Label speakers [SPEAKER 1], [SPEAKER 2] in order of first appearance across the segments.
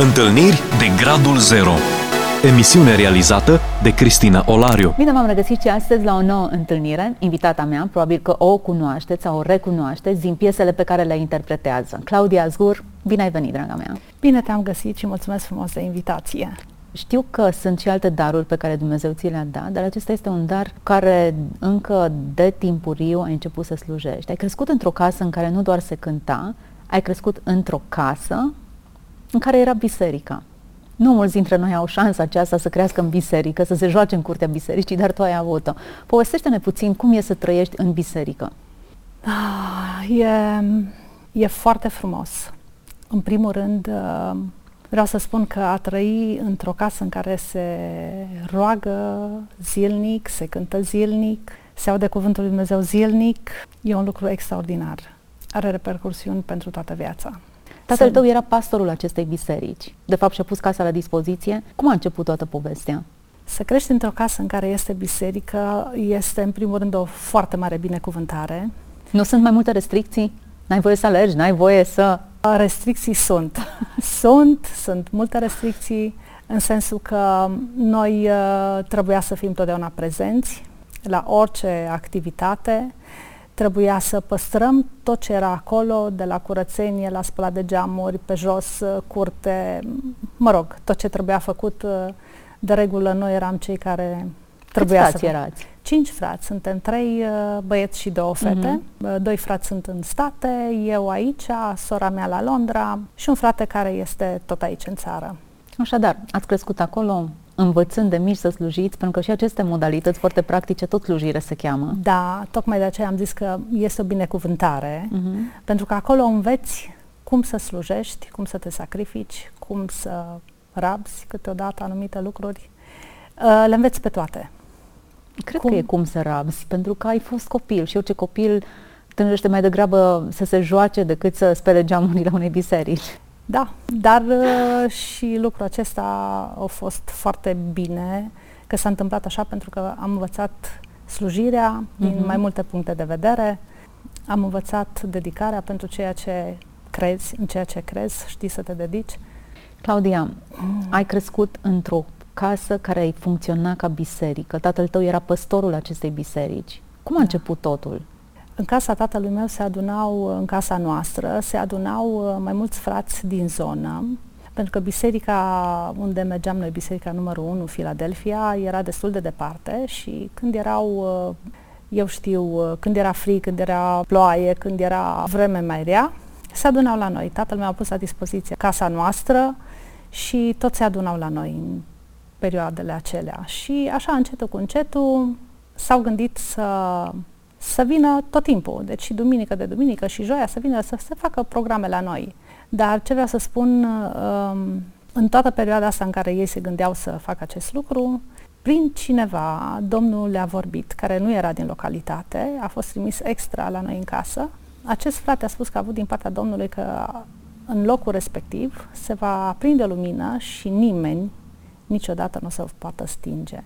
[SPEAKER 1] Întâlniri de Gradul Zero Emisiune realizată de Cristina Olariu.
[SPEAKER 2] Bine v-am regăsit și astăzi la o nouă întâlnire. Invitata mea, probabil că o cunoașteți sau o recunoașteți din piesele pe care le interpretează. Claudia Zgur, bine ai venit, draga mea!
[SPEAKER 3] Bine te-am găsit și mulțumesc frumos de invitație!
[SPEAKER 2] Știu că sunt și alte daruri pe care Dumnezeu ți le-a dat, dar acesta este un dar care încă de timpuriu ai început să slujești. Ai crescut într-o casă în care nu doar se cânta, ai crescut într-o casă în care era biserica. Nu mulți dintre noi au șansa aceasta să crească în biserică, să se joace în curtea bisericii, dar tu ai avut-o. Povestește-ne puțin cum e să trăiești în biserică.
[SPEAKER 3] Ah, e, e foarte frumos. În primul rând, uh, vreau să spun că a trăi într-o casă în care se roagă zilnic, se cântă zilnic, se aude cuvântul lui Dumnezeu zilnic, e un lucru extraordinar. Are repercursiuni pentru toată viața.
[SPEAKER 2] Tatăl tău era pastorul acestei biserici. De fapt, și-a pus casa la dispoziție. Cum a început toată povestea?
[SPEAKER 3] Să crești într-o casă în care este biserică este, în primul rând, o foarte mare binecuvântare.
[SPEAKER 2] Nu sunt mai multe restricții? N-ai voie să alergi, n-ai voie să...
[SPEAKER 3] Restricții sunt. sunt, sunt multe restricții, în sensul că noi uh, trebuia să fim totdeauna prezenți la orice activitate trebuia să păstrăm tot ce era acolo, de la curățenie, la spălat de geamuri, pe jos, uh, curte, mă rog, tot ce trebuia făcut. Uh, de regulă, noi eram cei care trebuia
[SPEAKER 2] Câți
[SPEAKER 3] să...
[SPEAKER 2] erați?
[SPEAKER 3] Cinci frați, suntem trei uh, băieți și două fete. Uh-huh. Doi frați sunt în state, eu aici, sora mea la Londra și un frate care este tot aici în țară.
[SPEAKER 2] Așadar, ați crescut acolo învățând de mici să slujiți, pentru că și aceste modalități foarte practice, tot slujire se cheamă.
[SPEAKER 3] Da, tocmai de aceea am zis că este o binecuvântare, uh-huh. pentru că acolo înveți cum să slujești, cum să te sacrifici, cum să rabzi câteodată anumite lucruri. Uh, le înveți pe toate.
[SPEAKER 2] Cred cum? că e cum să rabzi, pentru că ai fost copil și orice copil tânjește mai degrabă să se joace decât să spele geamurile unei biserici.
[SPEAKER 3] Da, dar uh, și lucrul acesta a fost foarte bine că s-a întâmplat așa pentru că am învățat slujirea din uh-huh. mai multe puncte de vedere, am învățat dedicarea pentru ceea ce crezi, în ceea ce crezi, știi să te dedici.
[SPEAKER 2] Claudia, mm. ai crescut într-o casă care ai funcționa ca biserică. Tatăl tău era păstorul acestei biserici. Cum a da. început totul?
[SPEAKER 3] În casa tatălui meu se adunau, în casa noastră, se adunau uh, mai mulți frați din zonă, pentru că biserica unde mergeam noi, biserica numărul 1, Filadelfia, era destul de departe și când erau, uh, eu știu, uh, când era frig, când era ploaie, când era vreme mai rea, se adunau la noi. Tatăl meu a pus la dispoziție casa noastră și toți se adunau la noi în perioadele acelea. Și așa, încetul cu încetul, s-au gândit să să vină tot timpul, deci și duminică de duminică și joia să vină să se facă programe la noi. Dar ce vreau să spun, um, în toată perioada asta în care ei se gândeau să facă acest lucru, prin cineva, Domnul le-a vorbit, care nu era din localitate, a fost trimis extra la noi în casă. Acest frate a spus că a avut din partea Domnului că în locul respectiv se va aprinde lumină și nimeni niciodată nu o să poată stinge.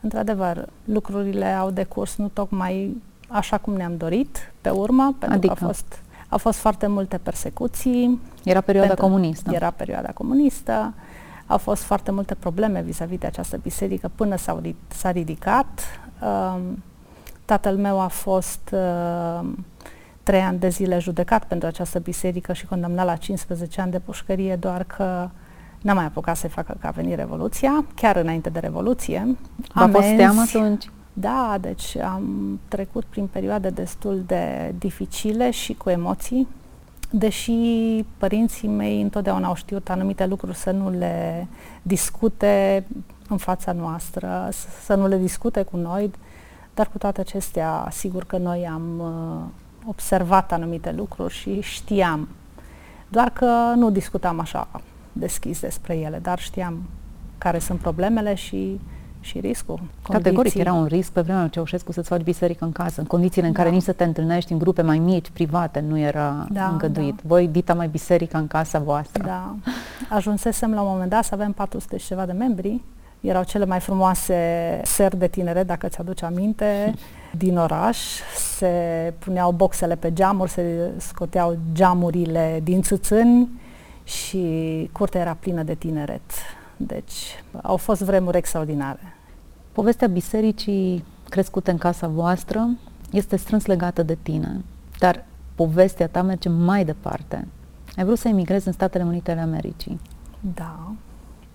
[SPEAKER 3] Într-adevăr, lucrurile au decurs nu tocmai așa cum ne-am dorit pe urmă, pentru adică? că a fost, au fost foarte multe persecuții.
[SPEAKER 2] Era perioada comunistă.
[SPEAKER 3] Era perioada comunistă. Au fost foarte multe probleme vis-a-vis de această biserică până s-au, s-a ridicat. Uh, tatăl meu a fost uh, trei ani de zile judecat pentru această biserică și condamnat la 15 ani de pușcărie, doar că n-a mai apucat să facă ca a venit Revoluția, chiar înainte de Revoluție.
[SPEAKER 2] V-a fost teamă atunci?
[SPEAKER 3] Da, deci am trecut prin perioade destul de dificile și cu emoții, deși părinții mei întotdeauna au știut anumite lucruri să nu le discute în fața noastră, să nu le discute cu noi, dar cu toate acestea, sigur că noi am uh, observat anumite lucruri și știam. Doar că nu discutam așa deschis despre ele, dar știam care sunt problemele și și riscul.
[SPEAKER 2] Categoric era un risc pe vremea lui Ceaușescu să-ți faci biserică în casă, în condițiile în da. care nici să te întâlnești în grupe mai mici, private, nu era da, îngăduit. Da. Voi dita mai biserica în casa voastră.
[SPEAKER 3] Da. Ajunsesem la un moment dat să avem 400 și ceva de membri. Erau cele mai frumoase seri de tinere, dacă ți-aduci aminte, din oraș. Se puneau boxele pe geamuri, se scoteau geamurile din țâțâni și curtea era plină de tineret. Deci au fost vremuri extraordinare.
[SPEAKER 2] Povestea bisericii crescute în casa voastră este strâns legată de tine, dar povestea ta merge mai departe. Ai vrut să emigrezi în Statele Unite ale Americii.
[SPEAKER 3] Da.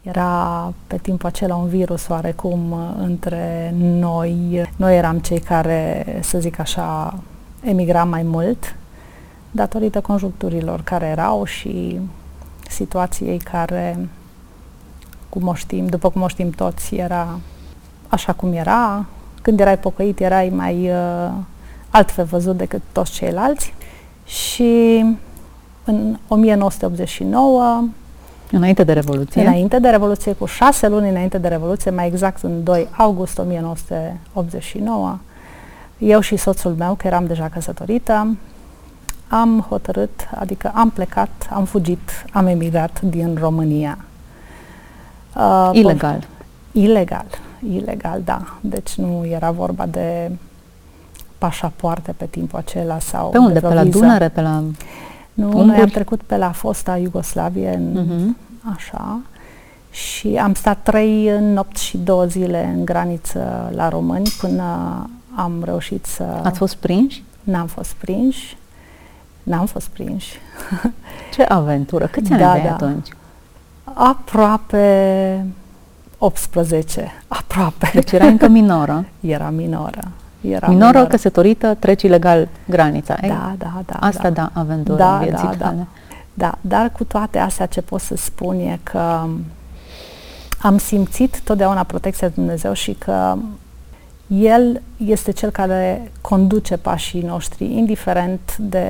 [SPEAKER 3] Era pe timpul acela un virus oarecum între noi. Noi eram cei care, să zic așa, emigram mai mult datorită conjuncturilor care erau și situației care, cum o știm, după cum o știm toți, era așa cum era. Când erai pocăit, erai mai uh, altfel văzut decât toți ceilalți. Și în 1989
[SPEAKER 2] Înainte de Revoluție?
[SPEAKER 3] Înainte de Revoluție, cu șase luni înainte de Revoluție, mai exact în 2 august 1989, eu și soțul meu, că eram deja căsătorită, am hotărât, adică am plecat, am fugit, am emigrat din România.
[SPEAKER 2] Uh, ilegal.
[SPEAKER 3] Ilegal, ilegal, da. Deci nu era vorba de pașapoarte pe timpul acela sau
[SPEAKER 2] Pe unde? Pe la Dunăre? Pe la
[SPEAKER 3] Nu, Unguri? noi am trecut pe la fosta Iugoslavie, în, uh-huh. așa, și am stat trei nopți și două zile în graniță la români până am reușit să...
[SPEAKER 2] Ați fost prinși?
[SPEAKER 3] N-am fost prinși. N-am fost prinși.
[SPEAKER 2] Ce aventură! Câți ani da, aveai da. atunci?
[SPEAKER 3] Aproape 18. Aproape.
[SPEAKER 2] Deci era încă minoră.
[SPEAKER 3] Era minoră.
[SPEAKER 2] Era minoră, minoră, căsătorită, treci ilegal granița.
[SPEAKER 3] Da, da, da.
[SPEAKER 2] Asta da, da aventură
[SPEAKER 3] da,
[SPEAKER 2] în vieții
[SPEAKER 3] da, da. da, dar cu toate astea ce pot să spun e că am simțit totdeauna protecția de Dumnezeu și că el este cel care conduce pașii noștri, indiferent de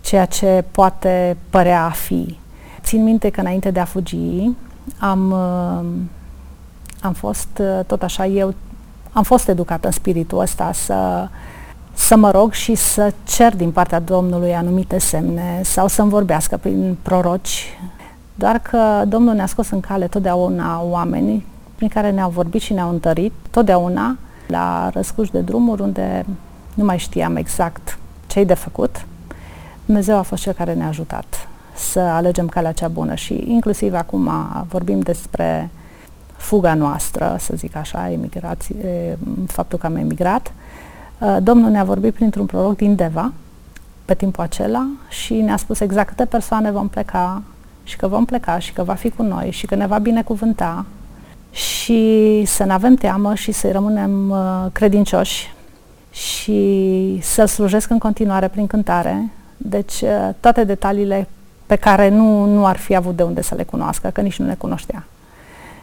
[SPEAKER 3] ceea ce poate părea a fi. Țin minte că înainte de a fugi, am, uh, am fost uh, tot așa, eu am fost educată în spiritul ăsta să, să mă rog și să cer din partea Domnului anumite semne sau să-mi vorbească prin proroci. Doar că Domnul ne-a scos în cale totdeauna oameni prin care ne-au vorbit și ne-au întărit, totdeauna la răscuși de drumuri unde nu mai știam exact ce de făcut. Dumnezeu a fost cel care ne-a ajutat să alegem calea cea bună și inclusiv acum vorbim despre fuga noastră, să zic așa, emigrație, faptul că am emigrat. Domnul ne-a vorbit printr-un proroc din Deva pe timpul acela și ne-a spus exact câte persoane vom pleca și că vom pleca și că va fi cu noi și că ne va binecuvânta și să nu avem teamă și să rămânem uh, credincioși și să slujesc în continuare prin cântare. Deci uh, toate detaliile pe care nu, nu ar fi avut de unde să le cunoască, că nici nu le cunoștea.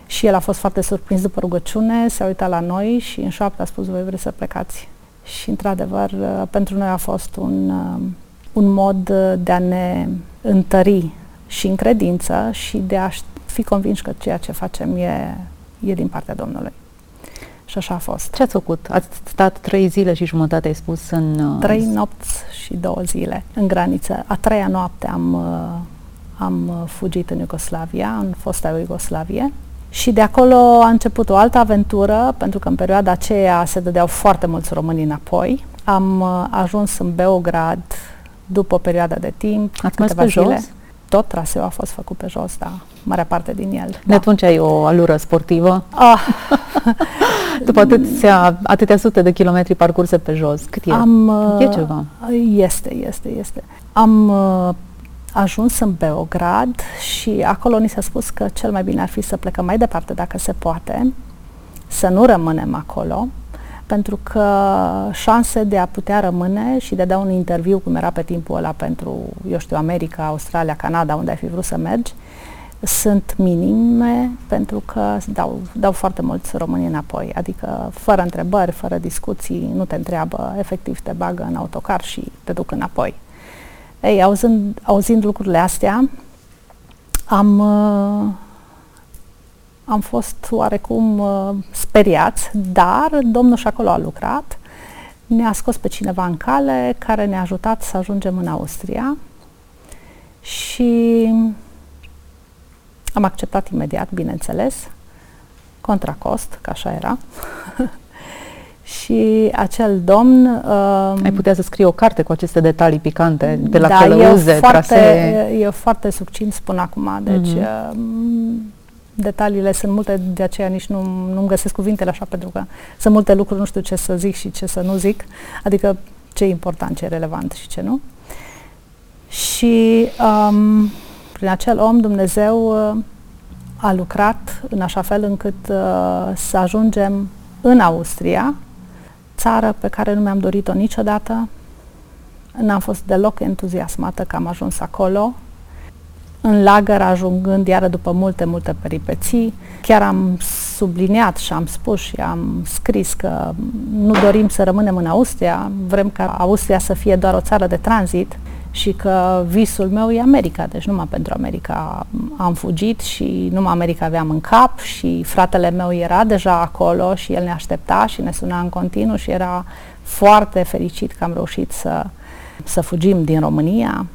[SPEAKER 3] Și el a fost foarte surprins după rugăciune, s-a uitat la noi și în șoaptă a spus, voi vreți să plecați. Și într-adevăr, uh, pentru noi a fost un, un mod de a ne întări și în credință și de a fi convinși că ceea ce facem e e din partea Domnului. Și așa a fost.
[SPEAKER 2] Ce ați făcut? Ați stat trei zile și jumătate, ai spus, în...
[SPEAKER 3] Uh, trei nopți și două zile în graniță. A treia noapte am, uh, am uh, fugit în Iugoslavia, în fosta Iugoslavie. Și de acolo a început o altă aventură, pentru că în perioada aceea se dădeau foarte mulți români înapoi. Am ajuns în Beograd după o perioadă de timp.
[SPEAKER 2] Ați mers pe zile. jos?
[SPEAKER 3] Tot traseul a fost făcut pe jos, da, marea parte din el. De
[SPEAKER 2] da. atunci ai o alură sportivă? Ah. După atâția, atâtea sute de kilometri parcurse pe jos, cât e? Am, e ceva?
[SPEAKER 3] Este, este, este. Am uh, ajuns în Beograd și acolo ni s-a spus că cel mai bine ar fi să plecăm mai departe dacă se poate, să nu rămânem acolo, pentru că șanse de a putea rămâne și de a da un interviu, cum era pe timpul ăla pentru, eu știu, America, Australia, Canada, unde ai fi vrut să mergi, sunt minime pentru că dau, dau foarte mulți români înapoi. Adică fără întrebări, fără discuții, nu te întreabă, efectiv te bagă în autocar și te duc înapoi. Ei, auzind, auzind lucrurile astea, am, uh, am fost oarecum uh, speriați, dar domnul și șacolo a lucrat, ne-a scos pe cineva în cale care ne-a ajutat să ajungem în Austria și am acceptat imediat, bineînțeles, contra cost, că așa era. Și acel domn... Uh,
[SPEAKER 2] Ai putea să scrii o carte cu aceste detalii picante de la
[SPEAKER 3] da,
[SPEAKER 2] călăuze,
[SPEAKER 3] e foarte,
[SPEAKER 2] trasee.
[SPEAKER 3] E foarte succint, spun acum. Deci, uh-huh. uh, detaliile sunt multe, de aceea nici nu, nu-mi găsesc cuvintele așa, pentru că sunt multe lucruri, nu știu ce să zic și ce să nu zic. Adică ce e important, ce e relevant și ce nu. Și um, prin acel om Dumnezeu uh, a lucrat în așa fel încât uh, să ajungem în Austria, țară pe care nu mi-am dorit-o niciodată. N-am fost deloc entuziasmată că am ajuns acolo. În lagăr, ajungând iară după multe, multe peripeții, chiar am subliniat și am spus și am scris că nu dorim să rămânem în Austria, vrem ca Austria să fie doar o țară de tranzit și că visul meu e America, deci numai pentru America am fugit și numai America aveam în cap și fratele meu era deja acolo și el ne aștepta și ne suna în continuu și era foarte fericit că am reușit să, să fugim din România.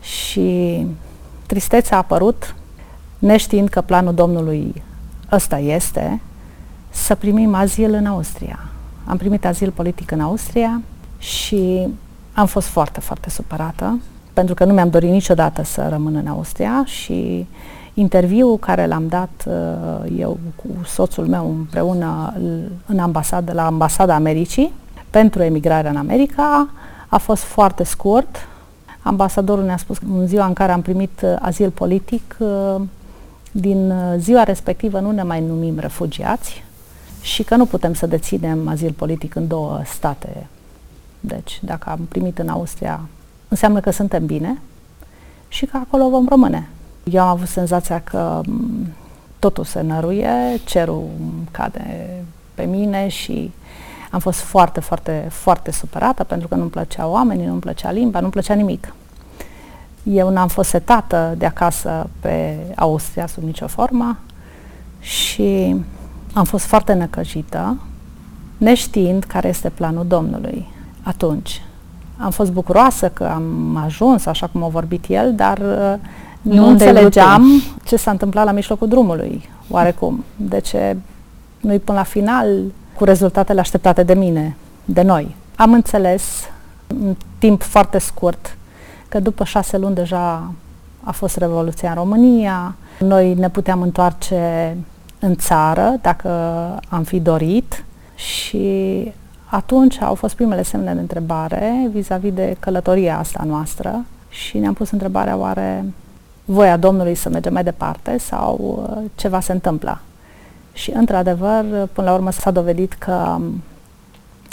[SPEAKER 3] Și tristețea a apărut neștiind că planul Domnului ăsta este să primim azil în Austria. Am primit azil politic în Austria și am fost foarte, foarte supărată, pentru că nu mi-am dorit niciodată să rămân în Austria și interviul care l-am dat uh, eu cu soțul meu împreună în ambasadă, la ambasada Americii pentru emigrarea în America a fost foarte scurt. Ambasadorul ne-a spus că în ziua în care am primit uh, azil politic, uh, din ziua respectivă nu ne mai numim refugiați și că nu putem să deținem azil politic în două state deci, dacă am primit în Austria, înseamnă că suntem bine și că acolo vom rămâne. Eu am avut senzația că totul se năruie, cerul cade pe mine și am fost foarte, foarte, foarte supărată pentru că nu-mi plăceau oamenii, nu-mi plăcea limba, nu-mi plăcea nimic. Eu n-am fost setată de acasă pe Austria sub nicio formă și am fost foarte năcăjită, neștiind care este planul Domnului atunci. Am fost bucuroasă că am ajuns, așa cum a vorbit el, dar uh, nu, nu înțelegeam ce s-a întâmplat la mijlocul drumului, oarecum. De ce nu-i până la final cu rezultatele așteptate de mine, de noi. Am înțeles în timp foarte scurt că după șase luni deja a fost Revoluția în România, noi ne puteam întoarce în țară dacă am fi dorit și atunci au fost primele semne de întrebare vis-a-vis de călătoria asta noastră și ne-am pus întrebarea oare voia Domnului să mergem mai departe sau uh, ceva se întâmplă. Și într-adevăr, până la urmă s-a dovedit că um,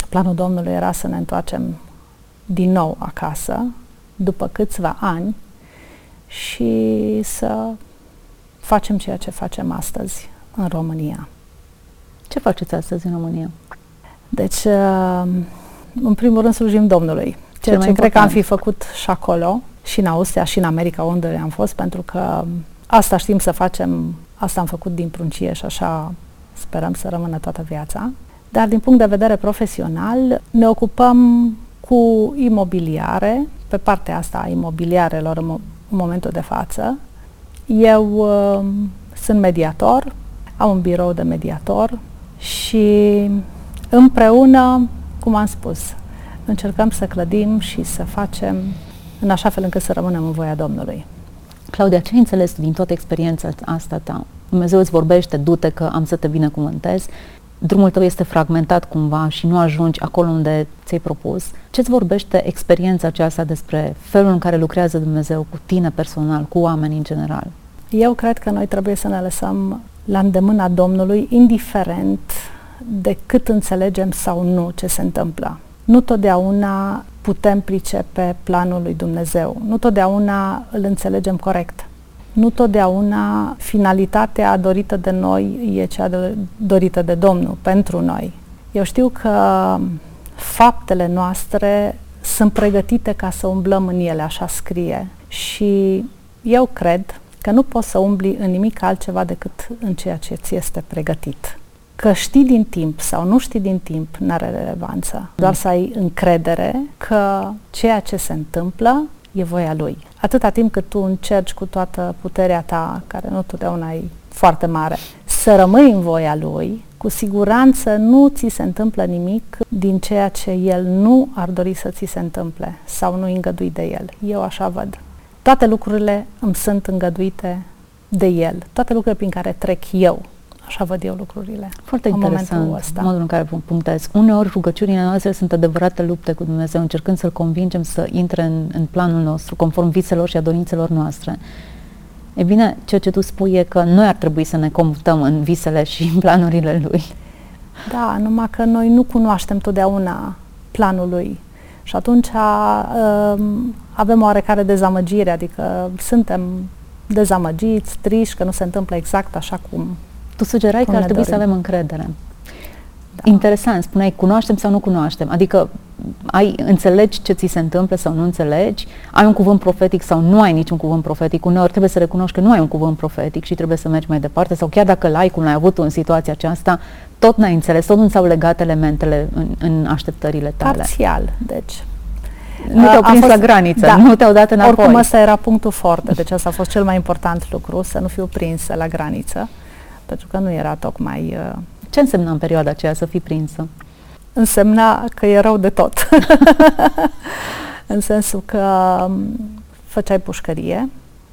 [SPEAKER 3] planul Domnului era să ne întoarcem din nou acasă după câțiva ani și să facem ceea ce facem astăzi în România.
[SPEAKER 2] Ce faceți astăzi în România?
[SPEAKER 3] Deci, uh, în primul rând, slujim Domnului. Ceea ce cred că am fi făcut și acolo, și în Austria, și în America, unde am fost, pentru că asta știm să facem, asta am făcut din pruncie și așa sperăm să rămână toată viața. Dar din punct de vedere profesional, ne ocupăm cu imobiliare, pe partea asta a imobiliarelor în, mo- în momentul de față. Eu uh, sunt mediator, am un birou de mediator și împreună, cum am spus, încercăm să clădim și să facem în așa fel încât să rămânem în voia Domnului.
[SPEAKER 2] Claudia, ce ai înțeles din toată experiența asta ta? Dumnezeu îți vorbește, du-te că am să te binecuvântez. Drumul tău este fragmentat cumva și nu ajungi acolo unde ți-ai propus. Ce-ți vorbește experiența aceasta despre felul în care lucrează Dumnezeu cu tine personal, cu oamenii în general?
[SPEAKER 3] Eu cred că noi trebuie să ne lăsăm la îndemâna Domnului, indiferent de cât înțelegem sau nu ce se întâmplă. Nu totdeauna putem pricepe planul lui Dumnezeu. Nu totdeauna îl înțelegem corect. Nu totdeauna finalitatea dorită de noi e cea de, dorită de Domnul pentru noi. Eu știu că faptele noastre sunt pregătite ca să umblăm în ele, așa scrie. Și eu cred că nu poți să umbli în nimic altceva decât în ceea ce ți este pregătit. Că știi din timp sau nu știi din timp nu are relevanță. Doar să ai încredere că ceea ce se întâmplă e voia lui. Atâta timp cât tu încerci cu toată puterea ta, care nu totdeauna e foarte mare, să rămâi în voia lui, Cu siguranță nu ți se întâmplă nimic din ceea ce El nu ar dori să ți se întâmple sau nu îngădui de El. Eu așa văd. Toate lucrurile îmi sunt îngăduite de El. Toate lucrurile prin care trec eu Așa văd eu lucrurile.
[SPEAKER 2] Foarte în interesant ăsta. modul în care punctez. Uneori rugăciunile noastre sunt adevărate lupte cu Dumnezeu, încercând să-L convingem să intre în, în planul nostru, conform viselor și a dorințelor noastre. E bine, ceea ce tu spui e că noi ar trebui să ne comutăm în visele și în planurile Lui.
[SPEAKER 3] Da, numai că noi nu cunoaștem totdeauna planul Lui. Și atunci uh, avem oarecare dezamăgire, adică suntem dezamăgiți, triști că nu se întâmplă exact așa cum
[SPEAKER 2] tu sugerai că ar trebui dorim. să avem încredere. Da. Interesant, spuneai cunoaștem sau nu cunoaștem, adică ai înțelegi ce ți se întâmplă sau nu înțelegi, ai un cuvânt profetic sau nu ai niciun cuvânt profetic, uneori trebuie să recunoști că nu ai un cuvânt profetic și trebuie să mergi mai departe sau chiar dacă l-ai cum l-ai avut în situația aceasta, tot n-ai înțeles, tot nu s-au legat elementele în, în așteptările tale.
[SPEAKER 3] Parțial, deci
[SPEAKER 2] nu te-au prins fost, la graniță, da, nu te-au dat înapoi.
[SPEAKER 3] Oricum ăsta era punctul forte, deci asta a fost cel mai important lucru, să nu fiu prinsă la graniță pentru că nu era tocmai... Uh,
[SPEAKER 2] Ce însemna în perioada aceea să fii prinsă?
[SPEAKER 3] Însemna că e rău de tot. în sensul că um, făceai pușcărie.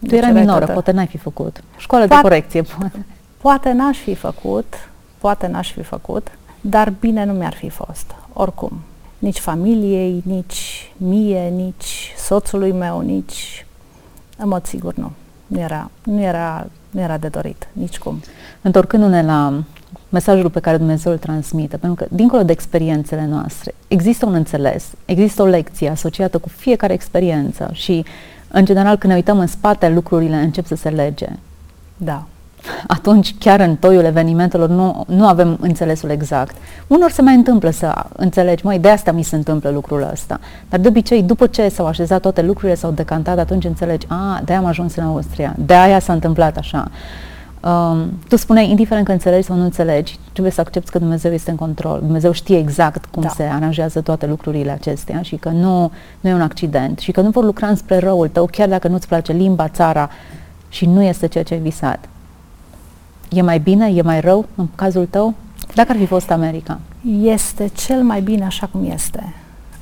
[SPEAKER 2] Tu erai minoră, poate n-ai fi făcut. Școală poate, de corecție, poate.
[SPEAKER 3] Poate n-aș fi făcut, poate n-aș fi făcut, dar bine nu mi-ar fi fost, oricum. Nici familiei, nici mie, nici soțului meu, nici... În mod sigur nu. Nu era, nu era nu era de dorit, nici cum.
[SPEAKER 2] Întorcându-ne la mesajul pe care Dumnezeu îl transmite, pentru că, dincolo de experiențele noastre, există un înțeles, există o lecție asociată cu fiecare experiență și, în general, când ne uităm în spate, lucrurile încep să se lege.
[SPEAKER 3] Da
[SPEAKER 2] atunci chiar în toiul evenimentelor nu, nu avem înțelesul exact. Unor se mai întâmplă să înțelegi, mai de asta mi se întâmplă lucrul ăsta. Dar de obicei, după ce s-au așezat toate lucrurile, s-au decantat, atunci înțelegi, a, de-aia am ajuns în Austria, de aia s-a întâmplat așa. Um, tu spuneai, indiferent că înțelegi sau nu înțelegi, trebuie să accepti că Dumnezeu este în control. Dumnezeu știe exact cum da. se aranjează toate lucrurile acestea și că nu, nu e un accident și că nu vor lucra înspre răul tău, chiar dacă nu-ți place limba, țara și nu este ceea ce ai visat. E mai bine, e mai rău în cazul tău? Dacă ar fi fost America?
[SPEAKER 3] Este cel mai bine așa cum este.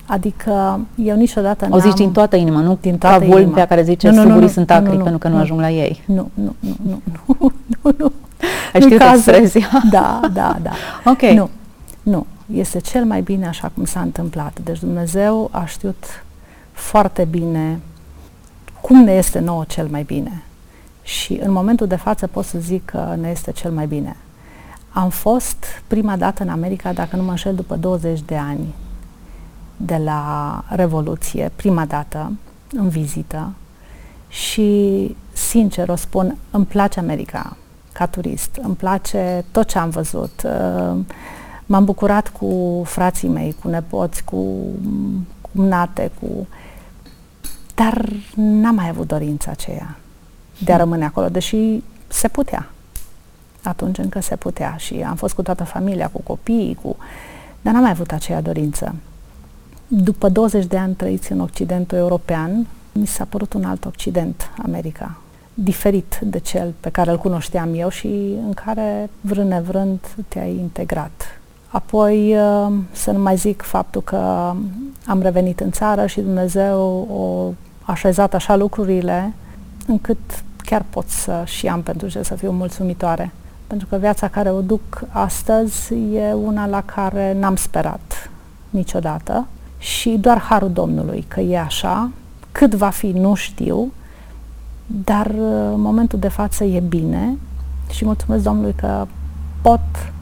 [SPEAKER 3] Adică eu niciodată
[SPEAKER 2] O zici din toată inima, nu din toată ca inima. care zice nu, nu, nu, nu, sunt acri nu, pentru că nu, nu ajung la ei.
[SPEAKER 3] Nu, nu, nu, nu, nu, nu, nu.
[SPEAKER 2] Ai știut expresia?
[SPEAKER 3] Da, da, da.
[SPEAKER 2] ok.
[SPEAKER 3] Nu, nu. Este cel mai bine așa cum s-a întâmplat. Deci Dumnezeu a știut foarte bine cum ne este nouă cel mai bine. Și în momentul de față pot să zic că ne este cel mai bine. Am fost prima dată în America, dacă nu mă înșel, după 20 de ani de la Revoluție, prima dată, în vizită. Și, sincer, o spun, îmi place America ca turist. Îmi place tot ce am văzut. M-am bucurat cu frații mei, cu nepoți, cu cumnate, cu... Dar n-am mai avut dorința aceea de a rămâne acolo, deși se putea. Atunci încă se putea și am fost cu toată familia, cu copiii, cu... dar n-am mai avut aceea dorință. După 20 de ani trăiți în Occidentul European, mi s-a părut un alt Occident, America, diferit de cel pe care îl cunoșteam eu și în care, vrând nevrând, te-ai integrat. Apoi, uh, să nu mai zic faptul că am revenit în țară și Dumnezeu o așezat așa lucrurile încât chiar pot să și am pentru ce să fiu mulțumitoare. Pentru că viața care o duc astăzi e una la care n-am sperat niciodată și doar harul Domnului că e așa, cât va fi nu știu, dar uh, în momentul de față e bine și mulțumesc Domnului că pot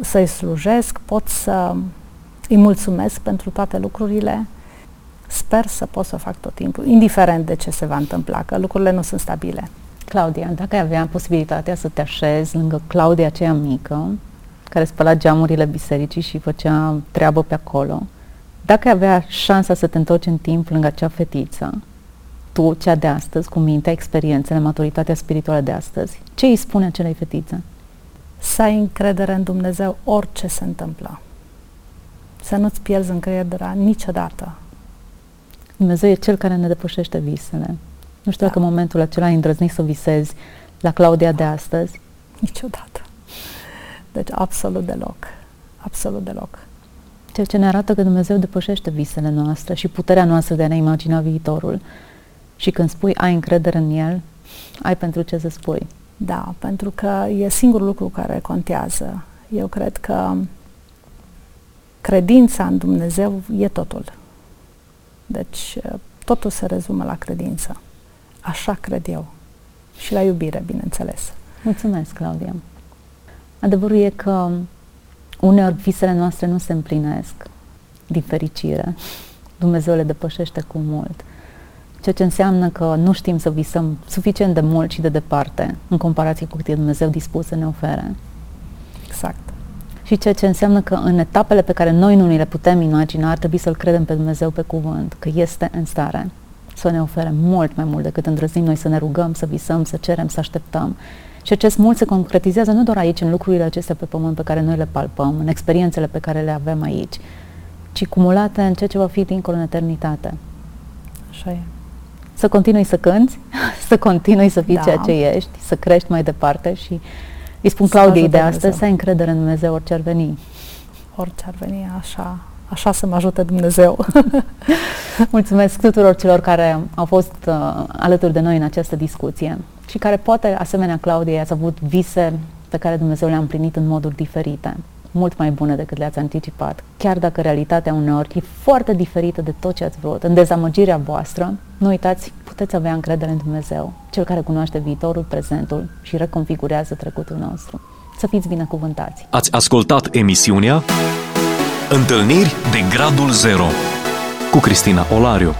[SPEAKER 3] să-i slujesc, pot să îi mulțumesc pentru toate lucrurile Sper să pot să fac tot timpul, indiferent de ce se va întâmpla, că lucrurile nu sunt stabile.
[SPEAKER 2] Claudia, dacă aveam posibilitatea să te așezi lângă Claudia aceea mică, care spăla geamurile bisericii și făcea treabă pe acolo, dacă avea șansa să te întorci în timp lângă acea fetiță, tu, cea de astăzi, cu mintea, experiențele, maturitatea spirituală de astăzi, ce îi spune acelei fetițe?
[SPEAKER 3] Să ai încredere în Dumnezeu orice se întâmplă. Să nu-ți pierzi încrederea niciodată.
[SPEAKER 2] Dumnezeu e Cel care ne depășește visele. Nu știu da. dacă în momentul acela ai îndrăznit să visezi la Claudia de astăzi.
[SPEAKER 3] Niciodată. Deci absolut deloc. Absolut deloc.
[SPEAKER 2] Ceea ce ne arată că Dumnezeu depășește visele noastre și puterea noastră de a ne imagina viitorul. Și când spui ai încredere în El, ai pentru ce să spui.
[SPEAKER 3] Da, pentru că e singurul lucru care contează. Eu cred că credința în Dumnezeu e totul. Deci totul se rezumă la credință. Așa cred eu. Și la iubire, bineînțeles.
[SPEAKER 2] Mulțumesc, Claudia. Adevărul e că uneori visele noastre nu se împlinesc din fericire. Dumnezeu le depășește cu mult. Ceea ce înseamnă că nu știm să visăm suficient de mult și de departe în comparație cu cât e Dumnezeu dispus să ne ofere.
[SPEAKER 3] Exact.
[SPEAKER 2] Și ceea ce înseamnă că în etapele pe care noi nu ni le putem imagina, ar trebui să-L credem pe Dumnezeu pe cuvânt, că este în stare să ne ofere mult mai mult decât îndrăznim noi să ne rugăm, să visăm, să cerem, să așteptăm. Și acest mult se concretizează nu doar aici, în lucrurile acestea pe pământ pe care noi le palpăm, în experiențele pe care le avem aici, ci cumulate în ceea ce va fi dincolo în eternitate.
[SPEAKER 3] Așa e.
[SPEAKER 2] Să continui să cânți, să continui să fii da. ceea ce ești, să crești mai departe și îi spun Claudiei de astăzi să ai încredere în Dumnezeu orice ar veni.
[SPEAKER 3] Orice ar veni, așa, așa să mă ajute Dumnezeu.
[SPEAKER 2] Mulțumesc tuturor celor care au fost uh, alături de noi în această discuție și care poate, asemenea Claudiei, ați avut vise pe care Dumnezeu le-a împlinit în moduri diferite, mult mai bune decât le-ați anticipat, chiar dacă realitatea uneori e foarte diferită de tot ce ați vrut. În dezamăgirea voastră, nu uitați, puteți avea încredere în Dumnezeu, Cel care cunoaște viitorul, prezentul și reconfigurează trecutul nostru. Să fiți binecuvântați!
[SPEAKER 1] Ați ascultat emisiunea Întâlniri de Gradul Zero cu Cristina Olariu.